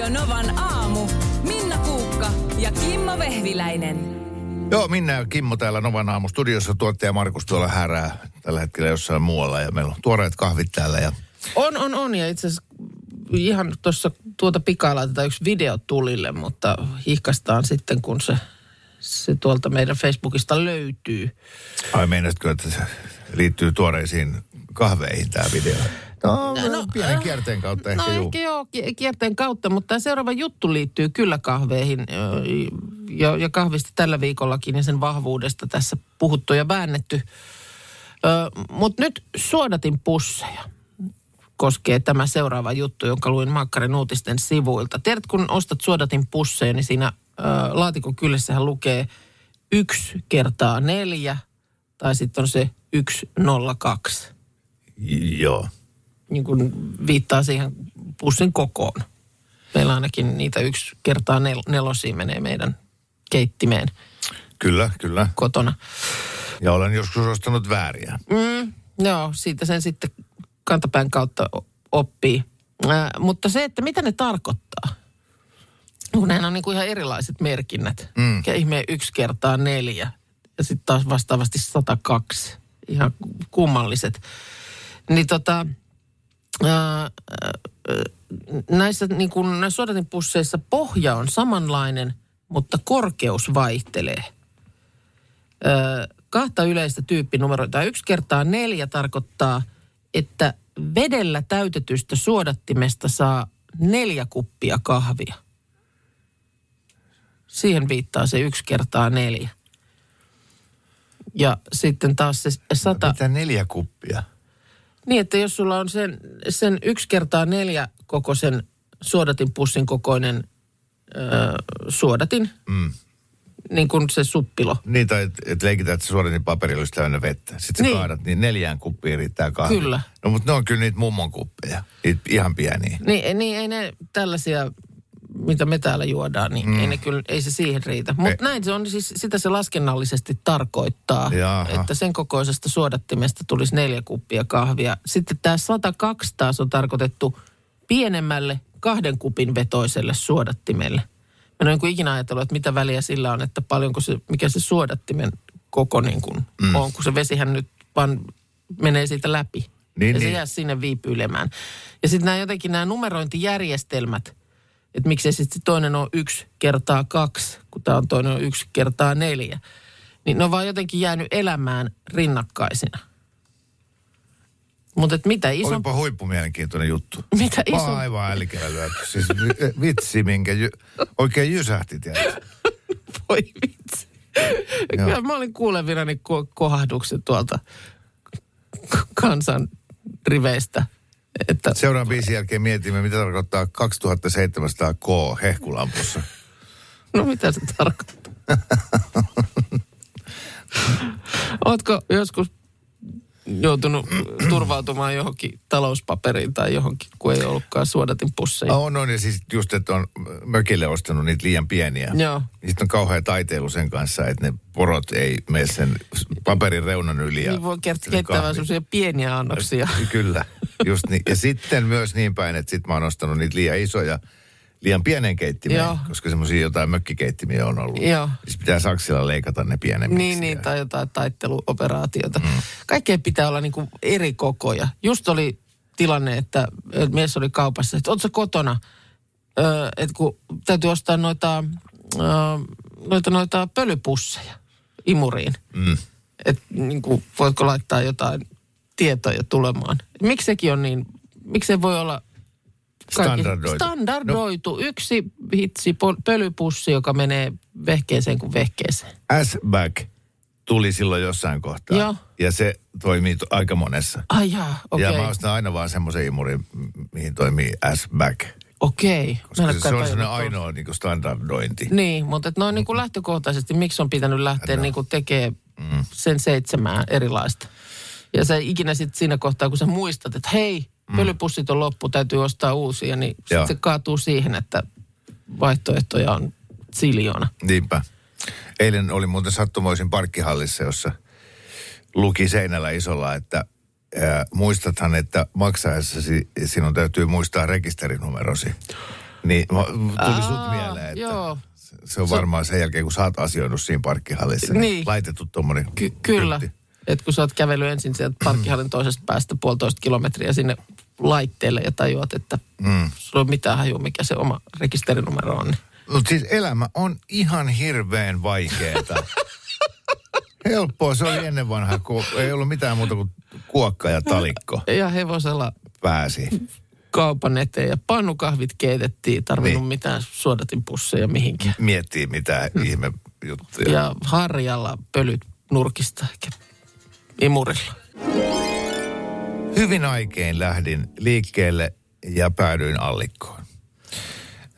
Radio Novan aamu. Minna Kuukka ja Kimmo Vehviläinen. Joo, Minna ja Kimmo täällä Novan aamustudiossa. Tuottaja Markus tuolla härää tällä hetkellä jossain muualla. Ja meillä on tuoreet kahvit täällä. Ja... On, on, on. Ja itse asiassa ihan tuossa tuota pikaa laitetaan yksi video tulille, mutta hihkastaan sitten, kun se, se tuolta meidän Facebookista löytyy. Ai meinasitko, että se liittyy tuoreisiin kahveihin tämä video? No, no, pienen kierteen kautta ehkä no juu. ehkä joo, ki- kierteen kautta, mutta tämä seuraava juttu liittyy kyllä kahveihin ja, ja kahvista tällä viikollakin ja sen vahvuudesta tässä puhuttu ja väännetty. Mutta nyt suodatin pusseja koskee tämä seuraava juttu, jonka luin Makkarin uutisten sivuilta. Tiedät, kun ostat suodatin pusseja, niin siinä ö, laatikon kyljessähän lukee yksi kertaa neljä, tai sitten on se 102 Joo. Niin kuin viittaa siihen pussin kokoon. Meillä ainakin niitä yksi kertaa nel- nelosia menee meidän keittimeen Kyllä, kyllä. kotona. Ja olen joskus ostanut vääriä. Mm, joo, siitä sen sitten kantapään kautta oppii. Äh, mutta se, että mitä ne tarkoittaa, kun nehän on niin kuin ihan erilaiset merkinnät. Mm. Ihme yksi kertaa neljä ja sitten taas vastaavasti 102. Ihan kummalliset. Niin tota, näissä niin kuin näissä suodatinpusseissa pohja on samanlainen, mutta korkeus vaihtelee. Ää, kahta yleistä tyyppinumeroita. Yksi kertaa neljä tarkoittaa, että vedellä täytetystä suodattimesta saa neljä kuppia kahvia. Siihen viittaa se yksi kertaa neljä. Ja sitten taas se sata... Mitä neljä kuppia? Niin, että jos sulla on sen, sen yksi kertaa neljä kokoisen suodatinpussin kokoinen öö, suodatin, Mm. niin kuin se suppilo. Niin, tai että et leikitään, että se suodatin paperilla olisi täynnä vettä. Sitten sä Niin. kaadat, niin neljään kuppiin riittää kahvia. Kyllä. No, mutta ne on kyllä niitä mummon kuppeja. Niitä ihan pieniä. Niin, niin ei ne tällaisia, mitä me täällä juodaan, niin mm. ei, ne kyllä, ei se siihen riitä. Mutta näin se on, siis sitä se laskennallisesti tarkoittaa, Jaha. että sen kokoisesta suodattimesta tulisi neljä kuppia kahvia. Sitten tämä 102 taas on tarkoitettu pienemmälle kahden kupin vetoiselle suodattimelle. Mä en ole niin ikinä ajatellut, että mitä väliä sillä on, että paljonko se, mikä se suodattimen koko niin kuin mm. on, kun se vesihän nyt vaan menee siitä läpi. Niin, ja se niin. jää sinne viipyilemään. Ja sitten nämä jotenkin nämä numerointijärjestelmät, että miksei sitten se toinen on yksi kertaa kaksi, kun tämä on toinen on yksi kertaa neljä. Niin ne on vaan jotenkin jäänyt elämään rinnakkaisina. Mutta mitä iso... Olipa huippumielenkiintoinen juttu. Mitä Mä iso... oon aivan älikellä lyöty. Siis vi- vitsi, minkä jy- oikein jysähti, tiedätkö? Voi vitsi. Kyllä mä olin kuulevinani ko- kohahduksen tuolta kansan riveistä. Että Seuraavan biisin jälkeen mietimme, mitä tarkoittaa 2700 K hehkulampussa. No mitä se tarkoittaa? Ootko joskus joutunut turvautumaan johonkin talouspaperiin tai johonkin, kun ei ollutkaan suodatin pusseja? On, on, ja siis just, että on mökille ostanut niitä liian pieniä. Joo. Sitten on kauhea taiteilu sen kanssa, että ne porot ei mene sen paperin reunan yli. Ja Niin voi kert- sen keittää vaan kahvin. sellaisia pieniä annoksia. Kyllä, just niin. Ja sitten myös niin päin, että sit mä oon ostanut niitä liian isoja, liian pienen keittimeen, Joo. koska semmoisia jotain mökkikeittimiä on ollut. Joo. Siis pitää saksilla leikata ne pienemmiksi. Niin, niin, tai jotain taitteluoperaatiota. Mm. Kaikkeen pitää olla niin kuin eri kokoja. Just oli tilanne, että mies oli kaupassa, että ootko kotona? Öö, että kun täytyy ostaa noita, öö, noita, noita pölypusseja imuriin. Mm. Että niin kuin, voitko laittaa jotain tietoja tulemaan. Miksi sekin on niin, miksi se voi olla Standardoitu. Standardoitu. No. Yksi hitsi pölypussi, joka menee vehkeeseen kuin vehkeeseen. S-Back tuli silloin jossain kohtaa. Joo. Ja se toimii to- aika monessa. Ai jaa, okei. Ja mä ostan aina vaan semmoisen imurin, mihin toimii S-Back. Okei. Mä Koska se, se on sellainen ainoa niin standardointi. Niin, mutta et noin niin kuin lähtökohtaisesti, miksi on pitänyt lähteä No. niin kuin tekemään sen seitsemää erilaista. Ja se ikinä sitten siinä kohtaa, kun sä muistat, että hei, pölypussit on loppu, täytyy ostaa uusia, niin sitten se kaatuu siihen, että vaihtoehtoja on siljoona. Niinpä. Eilen oli muuten sattumoisin parkkihallissa, jossa luki seinällä isolla, että ää, muistathan, että maksaessasi sinun täytyy muistaa rekisterinumerosi. Niin tuli sut mieleen, että Joo, se on varmaan sen jälkeen, kun sä oot asioinut siinä parkkihallissa, niin, Niin. laitettu tommonen ky- kyllä. Että kun sä oot kävellyt ensin sieltä parkkihallin toisesta päästä puolitoista kilometriä sinne laitteelle ja tajuat, että mm. sulla on mitään hajua, mikä se oma rekisterinumero on. Mutta siis elämä on ihan hirveän vaikeeta. Helppoa se oli ennen vanhaa, kun ei ollut mitään muuta kuin kuokka ja talikko Ja hevosella pääsi. kaupan eteen ja pannukahvit keitettiin, tarvinnut Niin. mitään suodatinpusseja mihinkään. Miettii mitä ihme juttuja. Ja harjalla pölyt nurkista eikä imurilla. Hyvin aikein lähdin liikkeelle ja päädyin allikkoon.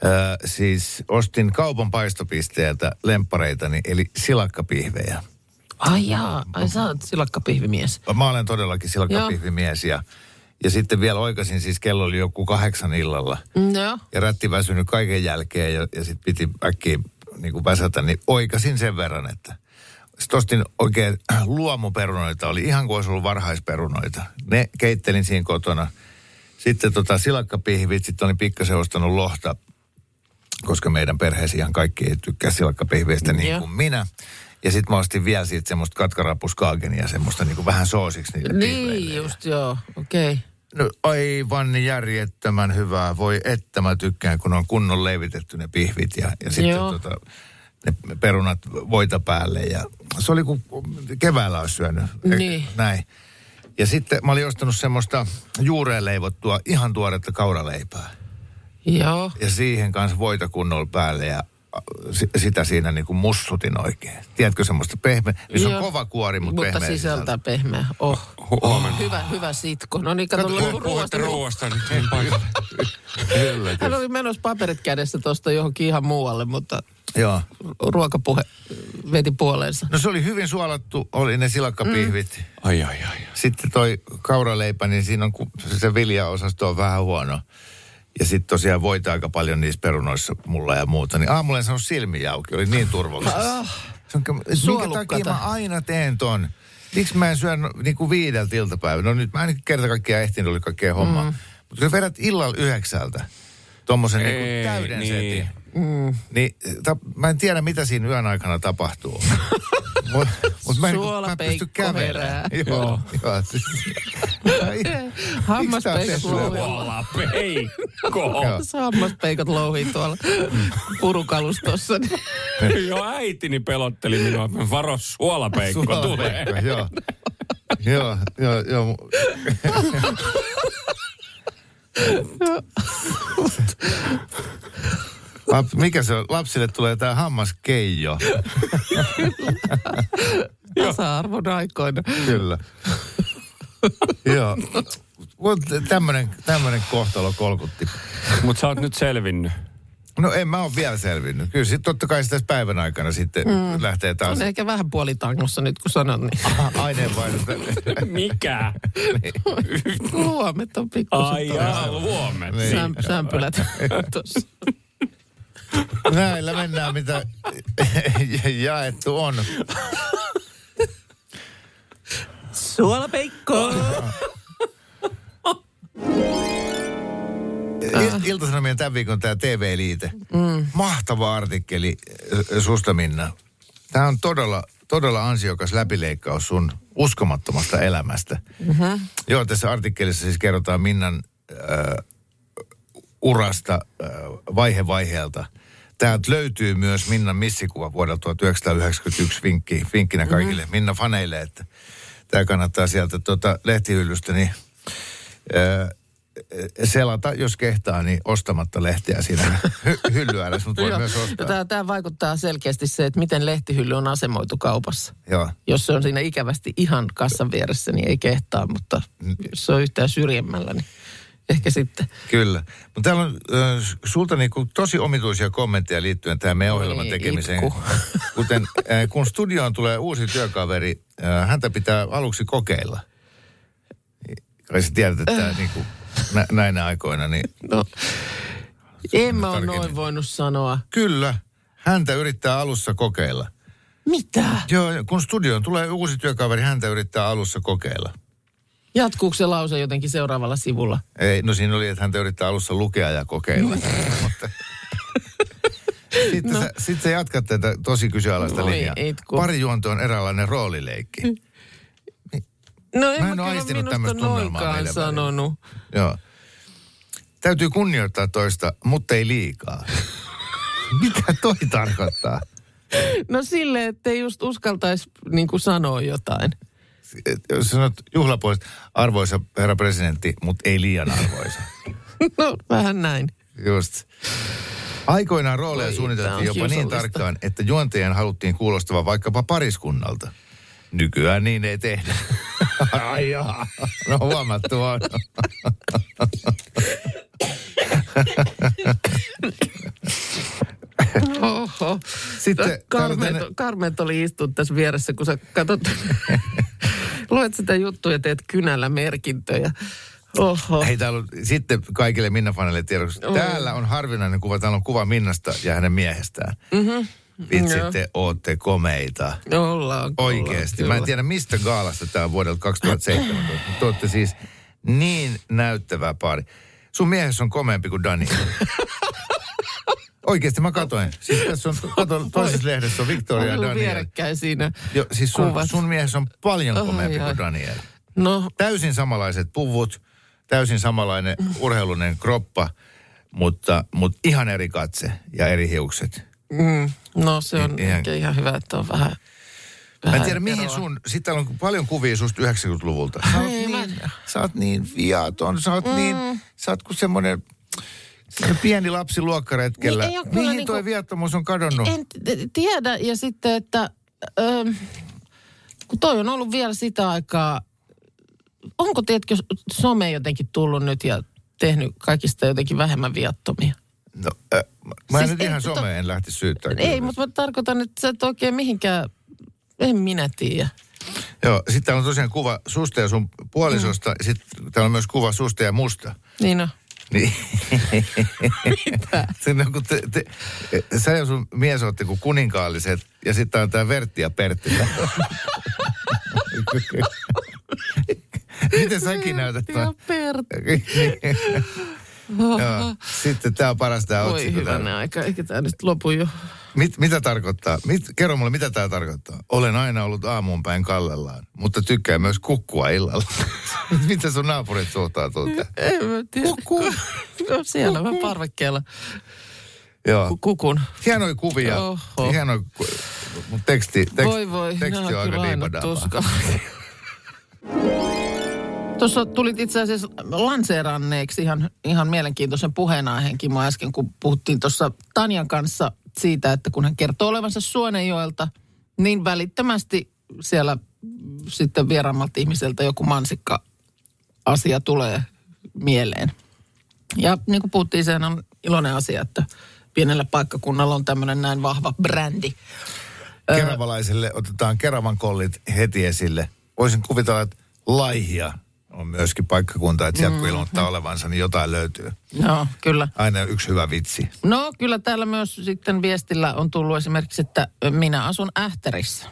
Ö, siis ostin kaupan paistopisteeltä lemppareitani, eli silakkapihvejä. Ai jaa, ai sä oot silakkapihvimies. Mä olen todellakin silakkapihvimies ja, ja sitten vielä oikasin, siis kello oli joku kahdeksan illalla. Joo. Ja rätti väsynyt kaiken jälkeen ja, ja sitten piti äkkiä niin kuin väsätä, niin oikasin sen verran, että sitten ostin oikein luomuperunoita, oli ihan kuin olisi ollut varhaisperunoita. Ne keittelin siinä kotona. Sitten tota silakkapihvit, sitten olin pikkasen ostanut lohta, koska meidän perheessä ihan kaikki ei tykkää silakkapihveistä niin kuin minä. Ja sitten mä ostin vielä siitä semmoista katkarapuskaagenia, semmoista niin kuin vähän soosiksi niille. Niin just, joo, okei. Okay. No aivan järjettömän hyvää. Voi että mä tykkään, kun on kunnon leivitetty ne pihvit ja, ja sitten Joo. tota, ne perunat voita päälle. Ja se oli kuin keväällä olisi syönyt. Niin. Näin. Ja sitten mä olin ostanut semmoista juureen leivottua ihan tuoretta kauraleipää. Joo. Ja siihen kanssa voita kunnolla päälle ja sitä siinä niin kuin mussutin oikein. Tiedätkö semmoista pehmeä? Niin se on kova kuori, mutta, Mutta pehmeä sisältää pehmeä. Oh. Huomenna. Hyvä, hyvä sitko. No niin, kato, Kato, ruoasta. ruoasta nyt paikalle. Kyllä, Hän oli menossa paperit kädessä tuosta johonkin ihan muualle, mutta Joo. ruokapuhe veti puoleensa. No se oli hyvin suolattu, oli ne silakkapihvit. Mm. Ai, ai, ai. Sitten toi kauraleipä, niin siinä on ku- se viljaosasto on vähän huono. Ja sitten tosiaan voita aika paljon niissä perunoissa mulla ja muuta. Niin aamulla en saanut silmiä auki, oli niin turvallisesti. Se on, minkä Suolukkata. takia mä aina teen ton? Miksi mä en syö no, niin kuin viideltä iltapäivänä? No nyt mä en kerta kaikkiaan ehtinyt, oli kaikkea hommaa. Mm. Mutta kun vedät illalla yhdeksältä, tommosen niin kuin Ei, täyden niin. setin. Mm. Niin ta, mä en tiedä, mitä siinä yön aikana tapahtuu. Mut mä, en, mä en pysty Suolapeikko kävelemään. Joo. joo. Hammaspeikot Joo. louhii. Suola peikko. Joo. Hammaspeikot louhii tuolla purukalustossa. Joo, äitini pelotteli minua, että varo suolapeikko tulee. Suolapeikko, joo. joo, joo, joo. Lap, mikä se on? Lapsille tulee tämä hammaskeijo. Tasa-arvon aikoina. Kyllä. joo. Tämmöinen, tämmöinen kohtalo kolkutti. Mutta sä oot nyt selvinnyt. No en mä ole vielä selvinnyt. Kyllä sitten totta kai tässä päivän aikana sitten mm. lähtee taas On ehkä vähän puolitangossa nyt, kun sanon, niin aineenvaihdunta. Mikä? luomet on pikkusen Ai jaa, huomenna. Niin. Säm, sämpylät tuossa. Näillä mennään, mitä jaettu on. Suolapeikko! Il- Ilta-Sanomien tämän viikon tämä TV-liite. Mm. Mahtava artikkeli susta, Minna. Tämä on todella, todella ansiokas läpileikkaus sun uskomattomasta elämästä. Mm-hmm. Joo, tässä artikkelissa siis kerrotaan Minnan äh, urasta äh, vaihe vaiheelta. Täältä löytyy myös Minnan missikuva vuodelta 1991 vinkki, vinkkinä kaikille mm-hmm. Minna faneille, että tämä kannattaa sieltä tuota lehtihyllystä niin, äh, selata, jos kehtaa, niin ostamatta lehteä siinä hy- hylly ääressä, mutta voi myös ostaa. Tämä, tämä vaikuttaa selkeästi se, että miten lehtihylly on asemoitu kaupassa. Joo. Jos se on siinä ikävästi ihan kassan vieressä, niin ei kehtaa, mutta jos se on yhtään syrjemmällä, niin ehkä sitten. Kyllä. Mutta täällä on äh, sulta niinku tosi omituisia kommentteja liittyen tähän meidän ohjelman Oi, tekemiseen. itku. Kuten äh, kun studioon tulee uusi työkaveri, äh, häntä pitää aluksi kokeilla. Kai sä tiedät, että äh. niinku, nä, näinä aikoina, niin No, en mä ole noin voinut sanoa. kyllä, häntä yrittää alussa kokeilla. Mitä? Joo, kun studioon tulee uusi työkaveri, häntä yrittää alussa kokeilla. Jatkuuko se lause jotenkin seuraavalla sivulla? Ei, no siinä oli, että hän yrittää alussa lukea ja kokeilla. Mutta- Sitten, no. sä, sitten sä jatkat tätä tosi kyseenalaista Voi linjaa. Parijuonto on eräänlainen roolileikki. No en Mä en ole aistinut tämmöistä tunnelmaa meidän sanonut. Joo. Täytyy kunnioittaa toista, mutta ei liikaa. Mitä toi tarkoittaa? No silleen, ettei just uskaltaisi niin sanoa jotain. Jos sanot juhlapuolesta, arvoisa herra presidentti, mutta ei liian arvoisa. No vähän näin. Just. Aikoinaan rooleja Voi, tää suunniteltiin jopa niin tarkkaan, että juontajan haluttiin kuulostava vaikkapa pariskunnalta. Nykyään niin ei tehdä. Ai jaa. No huomattu on. Oho. Sitten Karment, tänne- Karment oli istunut tässä vieressä, kun sä katsot, luet sitä juttua ja teet kynällä merkintöjä. Oho. Hei, täällä on sitten kaikille Minna-faneille tiedoksi. Täällä on harvinainen kuva. Täällä on kuva Minnasta ja hänen miehestään. Mm-hmm. Vitsi, Joo. te ootte komeita. Ollaan, Oikeesti. ollaan, Mä en tiedä mistä gaalasta tämä on vuodelta 2017. mutta Te olette siis niin näyttävä pari. Sun miehessä on komeampi kuin Dani. Oikeesti mä katoin. Siis tässä on, kato, toisessa lehdessä on Victoria Daniel. vierekkäin siinä Jo, siis sun, kuvat. sun miehessä on paljon Ai, komeampi kuin Daniel. No, Täysin samanlaiset puvut, täysin samanlainen urheilunen kroppa, mutta, mutta ihan eri katse ja eri hiukset. mm, no se on Ihan- ehkä ihan hyvä, että on vähän, Mä en tiedä mihin eroa. sun, sitten täällä on paljon kuvia susta 90-luvulta. Sä oot, Ei, mä- niin, sä oot niin viaton, sä oot niin, sä oot kuin semmoinen semmonen pieni lapsi luokkaretkellä. Niin, mihin niinku- toi viattomuus on kadonnut? En tiedä ja sitten, että öö, kun toi on ollut vielä sitä aikaa, onko tiedätkö some jotenkin tullut nyt ja tehnyt kaikista jotenkin vähemmän viattomia? No, äh, mä en Siis nyt ihan to- someen lähti syyttää. Ei, mutta mä tarkoitan, että sä et oikein mihinkään, en minä tiedä. Joo, sitten täällä on tosiaan kuva susta ja sun puolisosta. Mm. Sitten täällä on myös kuva susta ja musta. Niin on. Niin. Mitä? Sinne, kun te, te, sä ja sun mies olette kuin kuninkaalliset, ja sitten on tämä Vertti ja Pertti. Miten säkin näytät? Ja tuon? Pertti. Joo. Sitten tämä on paras tämä Voi otsikko. hyvänen täällä. aika, eikä tämä nyt lopu jo. Mit, mitä tarkoittaa? Mit, kerro mulle, mitä tämä tarkoittaa? Olen aina ollut aamuun päin kallellaan, mutta tykkään myös kukkua illalla. mitä sun naapurit suhtautuu tähän? En mä tiedä. Kukkuu. No siellä mä parvekkeella Joo. ku- kukun. Hienoja kuvia. Oho. Hienoja, ku- mutta teksti, teksti, Voi voi, teksti on aika diipadaapaa. Tuossa tulit itse asiassa lanseeranneeksi ihan, ihan mielenkiintoisen puheenaiheen Kimmo äsken, kun puhuttiin tuossa Tanjan kanssa siitä, että kun hän kertoo olevansa Suonenjoelta, niin välittömästi siellä sitten vieraammalta ihmiseltä joku mansikka-asia tulee mieleen. Ja niin kuin puhuttiin, sehän on iloinen asia, että pienellä paikkakunnalla on tämmöinen näin vahva brändi. Keravalaisille otetaan Keravan kollit heti esille. Voisin kuvitella, että Laihia on myöskin paikkakunta, että sieltä kun Mm-hmm. ilmoittaa olevansa, niin jotain löytyy. Joo, kyllä. Aina yksi hyvä vitsi. No kyllä täällä myös sitten viestillä on tullut esimerkiksi, että minä asun Ähtärissä.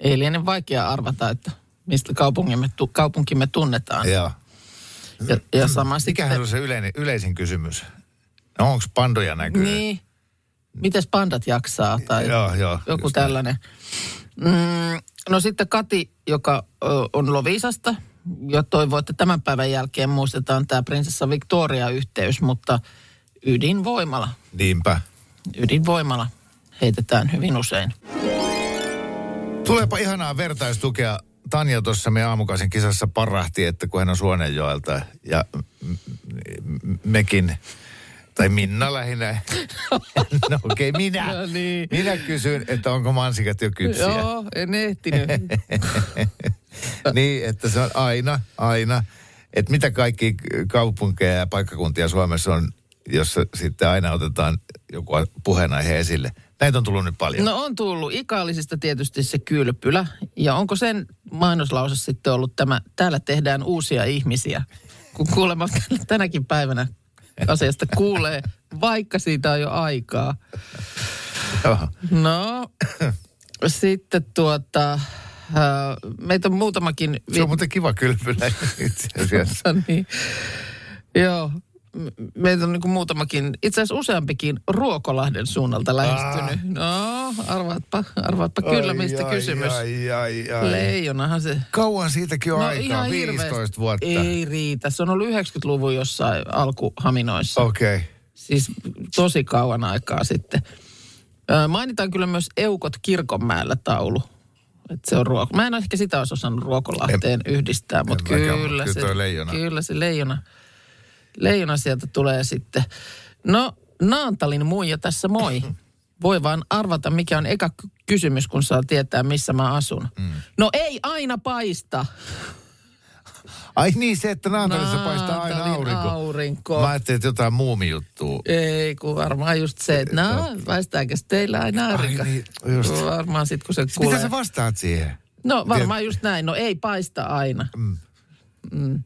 Ei liene vaikea arvata, että mistä kaupunkimme, tu, kaupunkimme tunnetaan. Ja Ja, ja sama mikähän sitten... on se yleinen, yleisin kysymys? No onko pandoja näkyy? Niin. Mites pandat jaksaa tai Joo, joo, joku tällainen. Mm, no sitten Kati, joka ö, on Lovisasta ja toivoo, että tämän päivän jälkeen muistetaan tämä prinsessa Victoria-yhteys, mutta ydinvoimala, Niinpä. ydinvoimala heitetään hyvin usein. Tuleepa ihanaa vertaistukea. Tanja tuossa meidän aamukaisen kisassa parahti, että kun hän on Suonenjoelta ja mekin, tai Minna lähinnä. no okei, okay, minä. No niin. Minä kysyn, että onko mansikat jo kypsiä. Joo, en ehtinyt. niin, että se on aina, aina. Että mitä kaikki kaupunkeja ja paikkakuntia Suomessa on, jossa sitten aina otetaan joku puheenaihe esille. Näitä on tullut nyt paljon. No on tullut. Ikaallisista tietysti se kylpylä. Ja onko sen mainoslause sitten ollut tämä, täällä tehdään uusia ihmisiä? Kun kuulemma tänäkin päivänä asiasta kuulee, vaikka siitä on jo aikaa. No, sitten tuota, meitä on muutamakin... Se on muuten kiva kylpylä itse asiassa. niin. Joo, meitä on niin kuin muutamakin, itse asiassa useampikin Ruokolahden suunnalta lähestynyt. No, arvaatpa, arvaatpa kyllä, Ai, mistä ai, kysymys. Ai, ai, ai. Leijonahan se... Kauan siitäkin on aikaa, ihan 15 hirveästi. vuotta. Ei riitä, se on ollut 90-luvun jossain alkuhaminoissa. Okei. Okay. Siis tosi kauan aikaa sitten. Mainitaan kyllä myös Eukot kirkonmäellä taulu. Että se on ruoko. Mä en ehkä sitä olisi osannut Ruokolahteen yhdistää, mutta kyllä, kyllä se, kyllä se leijona, leijona sieltä tulee sitten. No, Naantalin muija tässä moi. Voi vaan arvata, mikä on eka ky- kysymys, kun saa tietää, missä mä asun. Mm. No ei aina paista. Ai niin, se, että Naantalissa paistaa aina Naantalin aurinko. aurinko. Mä ajattelin, että jotain muumijuttua. Ei, kun varmaan just se, että no, paistaako teillä aina aurinko? Ai niin, just. Varmaan sitten, kun se Mitä kuulee. sä vastaat siihen? No varmaan just näin. No ei paista aina. Mm.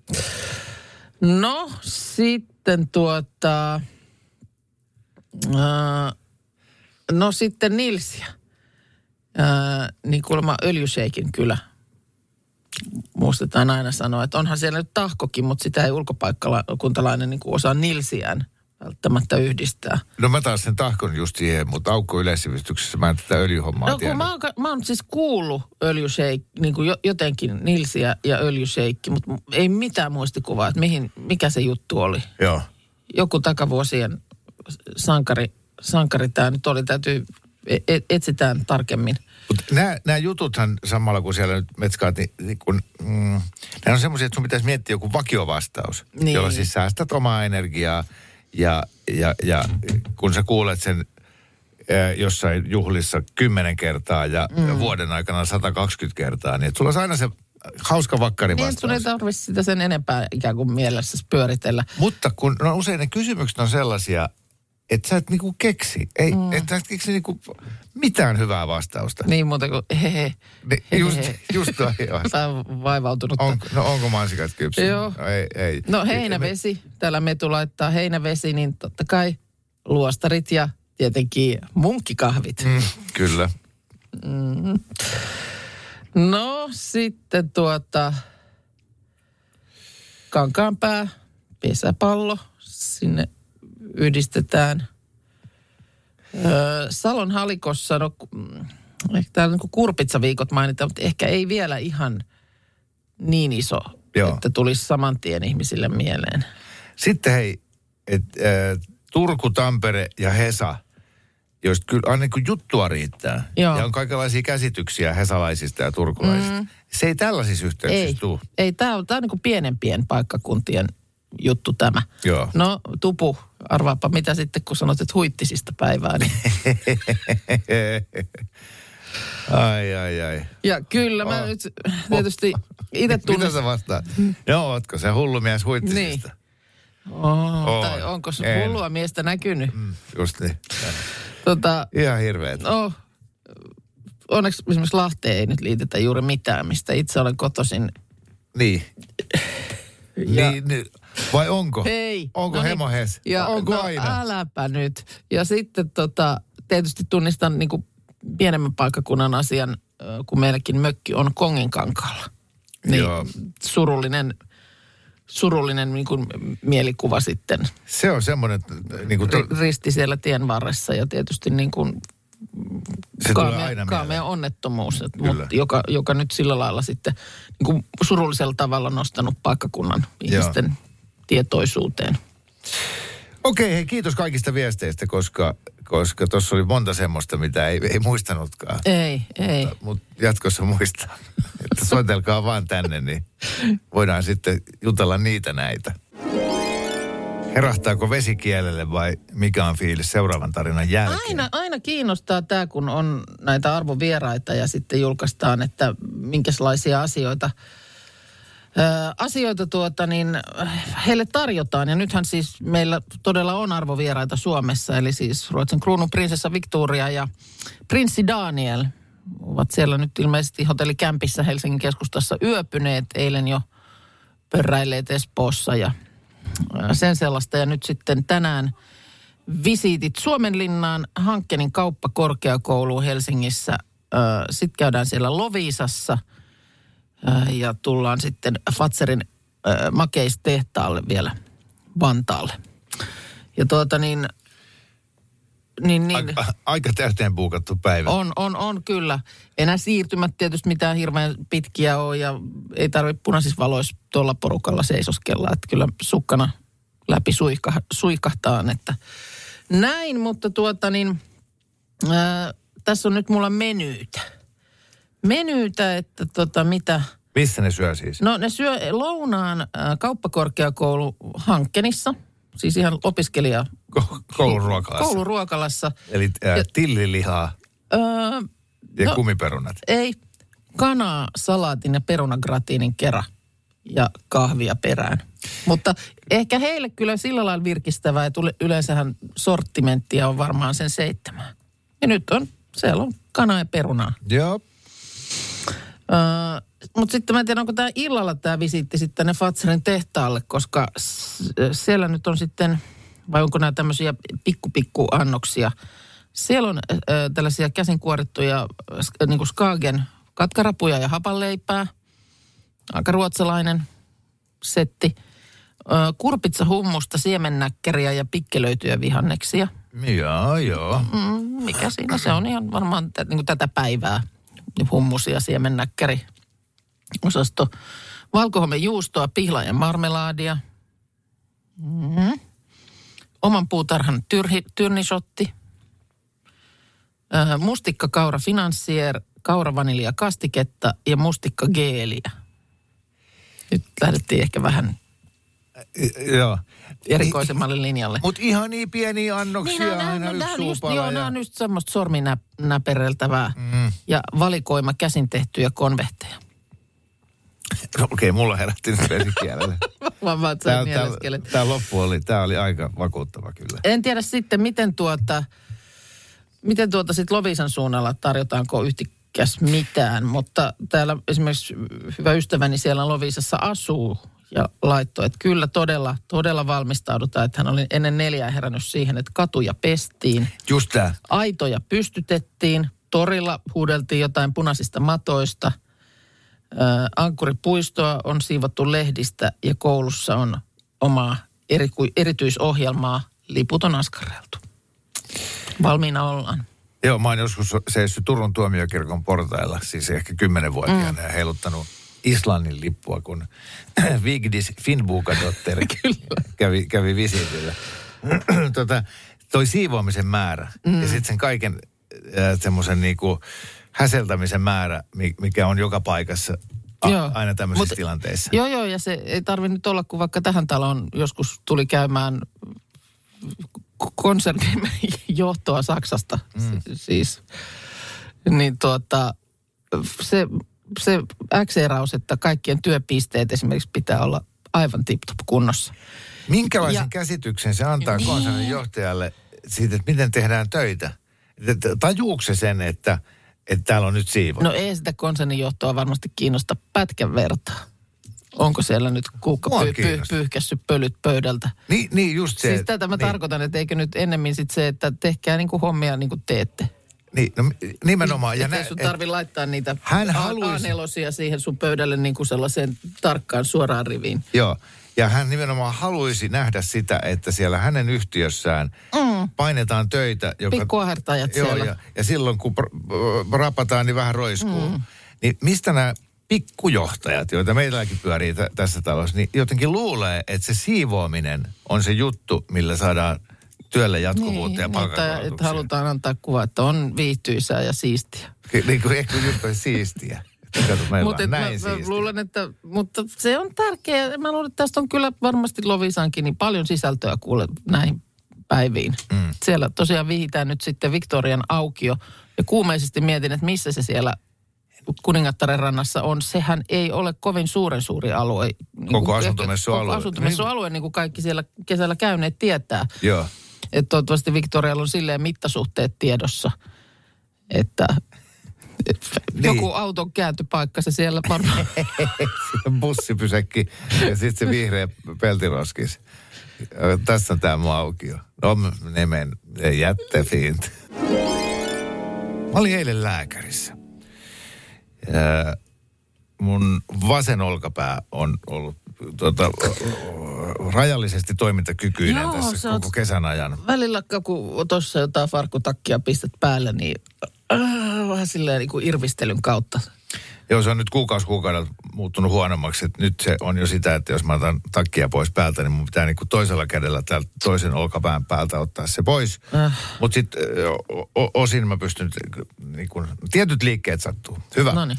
No sitten tuota... Äh, no sitten Nilsiä. Äh, niin kuulemma öljyseikin kyllä. Muistetaan aina sanoa, että onhan siellä nyt tahkokin, mutta sitä ei ulkopaikkakuntalainen niin osaa Nilsiään välttämättä yhdistää. No mä taas sen tahkon just siihen, mutta aukko yleissivistyksessä mä en tätä öljyhommaa No kun tiedä. mä oon, mä oon siis kuullut öljyseikki, niin kuin jo, jotenkin Nilsiä ja öljyseikki, mutta ei mitään muistikuvaa, että mihin, mikä se juttu oli. Joo. Joku takavuosien sankari, sankari tämä nyt oli, täytyy, e- e- etsitään tarkemmin. Nämä jututhan samalla kun siellä nyt metskaat, niin, niin kun, mm, nämä on semmoisia, että sun pitäisi miettiä joku vakiovastaus, Niin. jolla siis säästät omaa energiaa ja, ja, ja kun sä kuulet sen jossain juhlissa kymmenen kertaa ja mm. vuoden aikana 120 kertaa, niin sulla olisi aina se hauska vakkari Niin, sun ei tarvitse sitä sen enempää ikään kuin mielessä pyöritellä. Mutta kun no usein ne kysymykset on sellaisia, että sä et niinku keksi, ei, mm. että sä et keksi niinku mitään hyvää vastausta. Niin muuta kuin hehe. Niin, just, just toi. Tämä on vaivautunut. On, no onko mansikat kypsynyt? Joo. No, ei, ei. No heinävesi, täällä Metu laittaa heinävesi, niin totta kai luostarit ja tietenkin munkkikahvit. Mm, kyllä. No sitten tuota, Kankaanpää, pesäpallo, sinne yhdistetään. Öö, Salon halikossa, no mm, ehkä täällä niin kurpitsaviikot mainitaan, mutta ehkä ei vielä ihan niin iso, Joo. että tulisi saman tien ihmisille mieleen. Sitten hei, et, äh, Turku, Tampere ja Hesa, joista kyllä aina kun juttua riittää. Joo. Ja on kaikenlaisia käsityksiä hesalaisista ja turkulaisista. Mm. Se ei tällaisissa yhteyksissä Ei, tule. ei tämä on, tää on niin pienempien paikkakuntien juttu tämä. Joo. No Tupu, arvaapa mitä sitten, kun sanot, että huittisista päivää. Niin. ai, ai, ai. Ja kyllä mä Oh. nyt tietysti itse Mitä tunnistan. sä vastaat? Joo, ootko se hullu mies huittisista? Niin. Oh, On. tai onko se hullua miestä näkynyt? Mm, just niin. Tota, Ihan hirveet. no, onneksi esimerkiksi Lahteen ei nyt liitetä juuri mitään, mistä itse olen kotoisin. Niin. Ja- Niin, niin. Vai onko? Ei. Onko No niin. hemo hes? Ja, onko no, aina? äläpä nyt. Ja sitten tota, tietysti tunnistan niin kuin pienemmän paikkakunnan asian, kun meilläkin mökki on Konginkankaalla. Niin Joo. surullinen, surullinen niin kuin mielikuva sitten. Se on semmoinen, niin kuin to, Ri- risti siellä tien varressa ja tietysti niin kuin se tulee kaamea, aina kaamea mieleen. onnettomuus, et, Kyllä. mut, joka, joka nyt sillä lailla sitten niin kuin surullisella tavalla nostanut paikkakunnan ihmisten tietoisuuteen. Okei, hei, kiitos kaikista viesteistä, koska koska tuossa oli monta semmoista, mitä ei, ei muistanutkaan. Ei, ei. Mutta jatkossa muistaa, että soitelkaa vaan tänne, niin voidaan sitten jutella niitä näitä. Herahtaako vesikielelle vai mikä on fiilis seuraavan tarinan jälkeen? Aina, aina kiinnostaa tämä, kun on näitä arvovieraita ja sitten julkaistaan, että minkälaisia asioita, asioita tuota, niin äh, heille tarjotaan. Ja nythän siis meillä todella on arvovieraita Suomessa, eli siis Ruotsin kruunun prinsessa Victoria ja prinssi Daniel ovat siellä nyt ilmeisesti hotellikämpissä Helsingin keskustassa yöpyneet, eilen jo pörräilleet Espoossa ja ää, sen sellaista. Ja nyt sitten tänään visiitit Suomenlinnaan, Hankkenin kauppakorkeakouluun Helsingissä. Sitten käydään siellä Loviisassa äh, ja tullaan sitten Fatserin makeistehtaalle vielä Vantaalle. Ja tuota niin, niin, niin Aika, aika täyteen puukattu päivä. on, on, on kyllä. Enää siirtymät tietysti mitään hirveän pitkiä ole ja ei tarvitse punaisissa valoissa tuolla porukalla seisoskella. Että kyllä sukkana läpi suihka, suihkahtaan, että näin, mutta tuota niin, ää, tässä on nyt mulla menyytä. Menyytä, että tota mitä, Missä ne syö siis? no ne syö lounaan ää, kauppakorkeakoulu Hankkenissa, siis ihan opiskelija Ko- koulun ruokalassa. kouluruokalassa. Eli äh, tillilihaa Öö, ja No. kumiperunat. Ei, kanaa, salaatin ja perunagratiinin kera ja kahvia perään. Mutta ehkä heille kyllä sillä lailla virkistävää, että yle- yleensähän sortimenttia on varmaan sen seitsemän. Ja nyt on, siellä on kanaa ja perunaa. Joo. Öö, mutta sitten mä en tiedä, onko tämä illalla tämä visiitti sitten tänne Fatserin tehtaalle, koska siellä nyt on sitten, vai onko nämä tämmöisiä pikku-pikku annoksia. Siellä on ö, tällaisia käsin kuorittuja niin kuin Skagen katkarapuja ja hapanleipää. Aika ruotsalainen setti. Ö, kurpitsa hummusta, siemennäkkäriä ja pikkelöityjä vihanneksia. Joo, joo. Mm, mikä siinä se on ihan varmaan tä, niin kuin tätä päivää. Hummus ja siemennäkkäri osasto. Valkohome juustoa, pihla ja marmelaadia. Mm. Oman puutarhan tyrhi, tyrnisotti. Äh, mustikka kaura finanssier, kaura vanilja kastiketta ja mustikka geeliä. Nyt lähdettiin ehkä vähän Joo. erikoisemmalle linjalle. Mutta ihan niin pieniä annoksia, Niin, aina yksi nämä on just, joo, ja... nämä on just semmoista sorminäpereltävää mm. ja valikoima käsin tehtyjä konvehteja. Okei, okay, mulla herätti nyt vesikielelle. Tämä, tämä, mieleskelet. tämä loppu oli, tämä oli aika vakuuttava kyllä. En tiedä sitten, miten tuota, miten tuota sitten Lovisan suunnalla tarjotaanko yhtikäs mitään, mutta täällä esimerkiksi hyvä ystäväni siellä Lovisassa asuu ja laittoi, että kyllä todella, todella valmistaudutaan, että hän oli ennen neljää herännyt siihen, että katuja pestiin, Just tämä. aitoja pystytettiin, torilla huudeltiin jotain punaisista matoista, Ö, Ankkuripuistoa on siivottu lehdistä ja koulussa on omaa eriku- erityisohjelmaa Liput on askarreltu. Valmiina ollaan. Joo, mä oon joskus seissyt Turun tuomiokirkon portailla, siis ehkä kymmenenvuotiaana mm. ja heiluttanut Islannin lippua, kun Vigdis Finnbukadotter kävi, kävi visiitillä. tota, toi siivoamisen määrä mm. ja sitten sen kaiken äh, semmoisen niinku häseltämisen määrä, mi- mikä on joka paikassa a- Joo. aina tämmöisissä Mut- tilanteissa. Joo, joo, ja se ei tarvi nyt olla, kun vaikka tähän taloon joskus tuli käymään konsernin johtoa Saksasta. Mm. Siis, niin tuota, se, se äkseeraus, että kaikkien työpisteet esimerkiksi pitää olla aivan tip-top kunnossa. Minkälaisen Ja- käsityksen se antaa Niin. konsernin johtajalle siitä, että miten tehdään töitä? Tajuuko se sen, että, että täällä on nyt siivo? No ei sitä konsernin johtoa varmasti kiinnosta pätkän vertaa. Onko siellä nyt kuukka py, py, pyyhkässyt pölyt pöydältä? Niin, niin just se. Siis tätä mä niin, tarkoitan, että eikö nyt ennemmin sit se, että tehkää niinku hommia niin kuin teette. Niin, no, nimenomaan. Ja nä, sun tarvi laittaa niitä Hän A- haluaisi- A4 siihen sun pöydälle niin kuin sellaiseen tarkkaan suoraan riviin. Joo. Ja hän nimenomaan haluaisi nähdä sitä, että siellä hänen yhtiössään mm. painetaan töitä. Joka, Pikkuahertajat joo, siellä. ja, ja silloin kun rapataan, niin vähän roiskuu. Mm. Niin mistä nämä pikkujohtajat, joita meilläkin pyörii t- tässä talossa, niin jotenkin luulee, että se siivoaminen on se juttu, millä saadaan työlle jatkuvuutta ja niin, että, että palkankorotuksia. halutaan antaa kuva, että on viihtyisää ja siistiä. Niin kuin ehkä juttu olisi siistiä. Mutta on mä, näin mä siistiä. luulen, että mutta se on tärkeää. Mä luulen, että tästä on kyllä varmasti Lovisankin niin paljon sisältöä kuule näihin päiviin. Mm. Siellä tosiaan vihitään nyt sitten Victorian aukio. Ja kuumeisesti mietin, että missä se siellä Kuningattaren rannassa on. Sehän ei ole kovin suuren suuri alue. Niin Koko asuntomessualue. Koko asuntomessualue, niin kuin kaikki siellä kesällä käyneet tietää. Joo. Että toivottavasti Victorialla on silleen mittasuhteet tiedossa, että Niin. joku auton kääntöpaikka se siellä varmaan. bussipysäkki ja sitten se vihreä peltiroskis. Ja Tässä on tämä mun aukio. No, ne men jättefint. Mä olin eilen lääkärissä. Ää, mun vasen olkapää on ollut tota, rajallisesti toimintakykyinen Joo, tässä sä koko oot- kesän ajan. Välillä kun tuossa jotain farkkutakkia pistät päälle, niin äh, vähän silleen niin kuin irvistelyn kautta. Joo, se on nyt kuukausi kuukaudelta muuttunut huonommaksi. Että nyt se on jo sitä, että jos mä otan takkia pois päältä, niin mun pitää niinku toisella kädellä täältä toisen olkapään päältä ottaa se pois. Äh. Mutta sitten osin mä pystyn, niinku, tietyt liikkeet sattuu. Hyvä. No niin.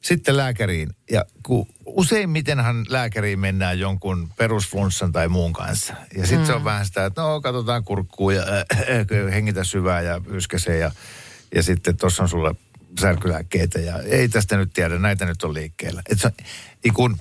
Sitten lääkäriin. Ja kun useimmitenhan lääkäriin mennään jonkun perusflunssan tai muun kanssa. Ja sitten mm. se on vähän sitä, että no katsotaan kurkkuun ja äh, hengitä syvää ja yskäsee ja, ja sitten tuossa on sulla särkylääkkeitä ja ei tästä nyt tiedä, näitä nyt on liikkeellä. Et se niin kun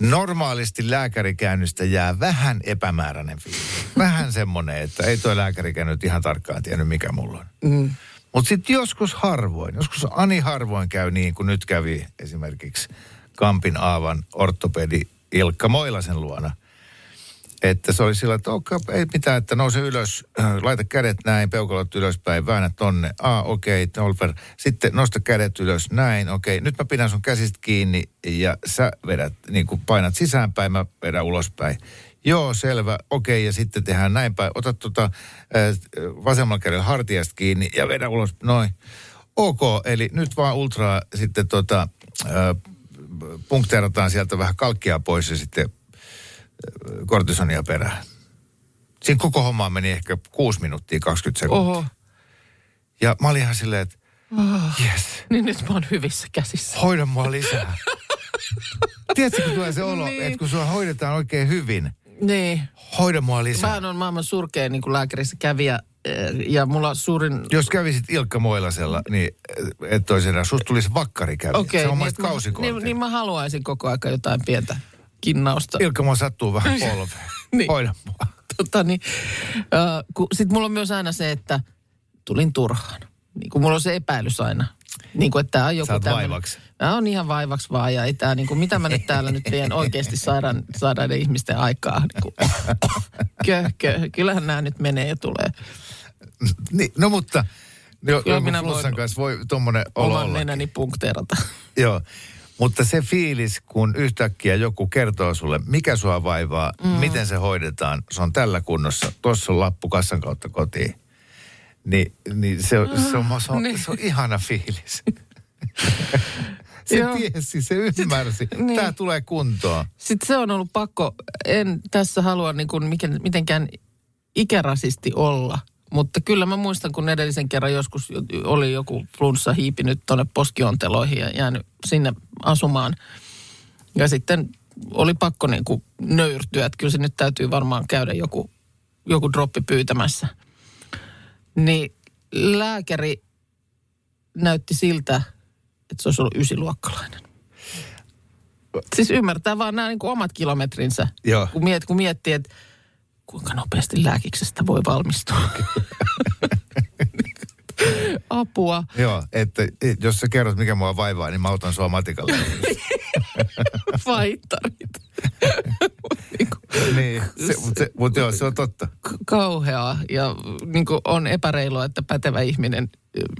normaalisti lääkärikäynnistä jää vähän epämääräinen fiilis. Vähän semmoinen, että ei tuo lääkärikäynyt ihan tarkkaan tiennyt mikä mulla on. Mm. Mutta sitten joskus harvoin, joskus Ani harvoin käy niin kuin nyt kävi esimerkiksi Kampin Aavan ortopedi Ilkka Moilasen luona. Että se oli sillä, että okay, ei mitään, että nouse ylös, äh, laita kädet näin, peukalot ylöspäin, väännä tonne. Ah, okei, okay, Tolper. Sitten nosta kädet ylös, näin, okei. Okay. Nyt mä pidän sun käsistä kiinni ja sä vedät, niin kuin painat sisäänpäin, mä vedän ulospäin. Joo, selvä, okei, okay, ja sitten tehdään näin päin. Ota äh, vasemmalla kädellä hartiasta kiinni ja vedä ulos, noin. Ok, eli nyt vaan ultraa sitten tota, äh, punkteerataan sieltä vähän kalkkia pois ja sitten äh, kortisonia perään. Siinä koko homma meni ehkä 6 minuuttia 20 sekuntia. Oho. Ja mä olin ihan silleen, että yes, Niin nyt mä oon hyvissä käsissä. hoida mua lisää. Tiedätkö, kun tulee se olo, Niin. että kun sua hoidetaan oikein hyvin, Niin. hoida mua lisää. Mä on maailman surkein niin kuin lääkärissä kävijä eh, ja mulla suurin... Jos kävisit Ilkka Moilasella, niin et toisena, susta tulisi vakkari kävi. Okei, se on niin, mä- kausikortti. niin, niin mä haluaisin koko aika jotain pientä kinnausta. Ilkka, mua sattuu vähän polveen. Niin. Hoida mua. tota, niin, äh, Sitten mulla on myös aina se, että tulin turhaan. Niin kuin mulla on se epäilys aina. Niin kuin, että tää on joku tämmönen- vaivaksi. Mä on ihan vaivaksi vaan ja ei tää, niin kuin, mitä mä nyt täällä nyt vien oikeasti sairaan, sairaiden ihmisten aikaa. Niin kuin, kö, kö, kyllähän nämä nyt menee ja tulee. Niin, no mutta, jo, Kyllä minä voin kanssa voi tuommoinen olo Oman olla. nenäni punkteerata. Joo. Mutta se fiilis, kun yhtäkkiä joku kertoo sulle, mikä sua vaivaa, mm. miten se hoidetaan, se on tällä kunnossa, tuossa on lappu kassan kautta kotiin. Niin, niin se, on, se, on, se, on, niin. se on ihana fiilis. se Joo. tiesi, se ymmärsi. niin. Tämä tulee kuntoon. Sitten se on ollut pakko, en tässä halua niin kuin mitenkään ikärasisti olla, mutta kyllä mä muistan, kun edellisen kerran joskus jo- oli joku flunssa hiipinyt tuonne poskionteloihin ja jäänyt sinne asumaan. Ja sitten oli pakko niin kuin nöyrtyä, että kyllä se nyt täytyy varmaan käydä joku, joku droppi pyytämässä. Niin lääkäri näytti siltä, että se olisi ollut ysiluokkalainen. Siis ymmärtää vaan nämä niin kuin omat kilometrinsä. Joo. Kun, miet, kun miettii, että kuinka nopeasti lääkiksestä voi valmistua. Apua. Joo, että et, jos sä kerrot, mikä mua vaivaa, niin mä otan sua matikalle. Faittarit. niin se, mutta se, mut joo, se on totta. kauheaa ja niin on epäreilua, että pätevä ihminen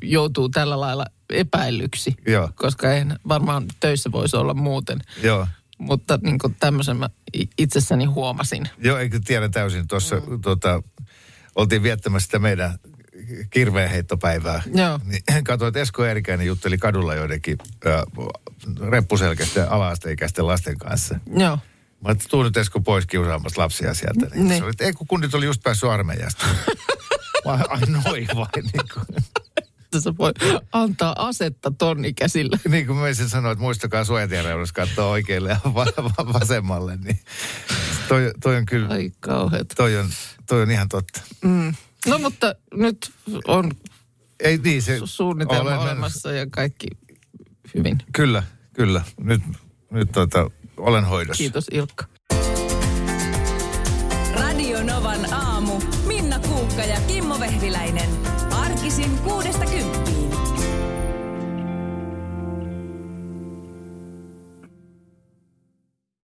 joutuu tällä lailla epäillyksi. Joo. Koska ei varmaan töissä voisi olla muuten. Joo. Mutta niin tämmöisen mä itsessäni huomasin. Joo, eikö tiedä täysin. Tuossa mm. tota, oltiin viettämässä sitä meidän kirveenheittopäivää. Joo. Niin, katsoin, että Esko Eerikäinen jutteli kadulla joidenkin äh, reppuselkäisten ala-asteikäisten lasten kanssa. Joo. Mä ajattelin, että tuu nyt Esko pois kiusaamasta lapsia sieltä. Niin. Niin. Se oli, että ei kun kunnit oli just päässyt armeijasta. Mä, ai noin vai niin kuin. Se voi antaa asetta tonnikäsillä. Niin kuin mä sen sanoin, että muistakaa suojatiereudessa katsoa oikealle ja va- va- vasemmalle, niin toi, toi on kyllä, Ai kauheat. toi on, toi on ihan totta. Mm. No mutta nyt on Ei niin, se... su- suunnitelma olen olemassa ja kaikki hyvin. Kyllä, kyllä. Nyt, nyt tota, olen hoidossa. Kiitos Ilkka. Radio Novan aamu. Minna Kuukka ja Kimmo Vehviläinen. Arkisin kuudesta kymppiin.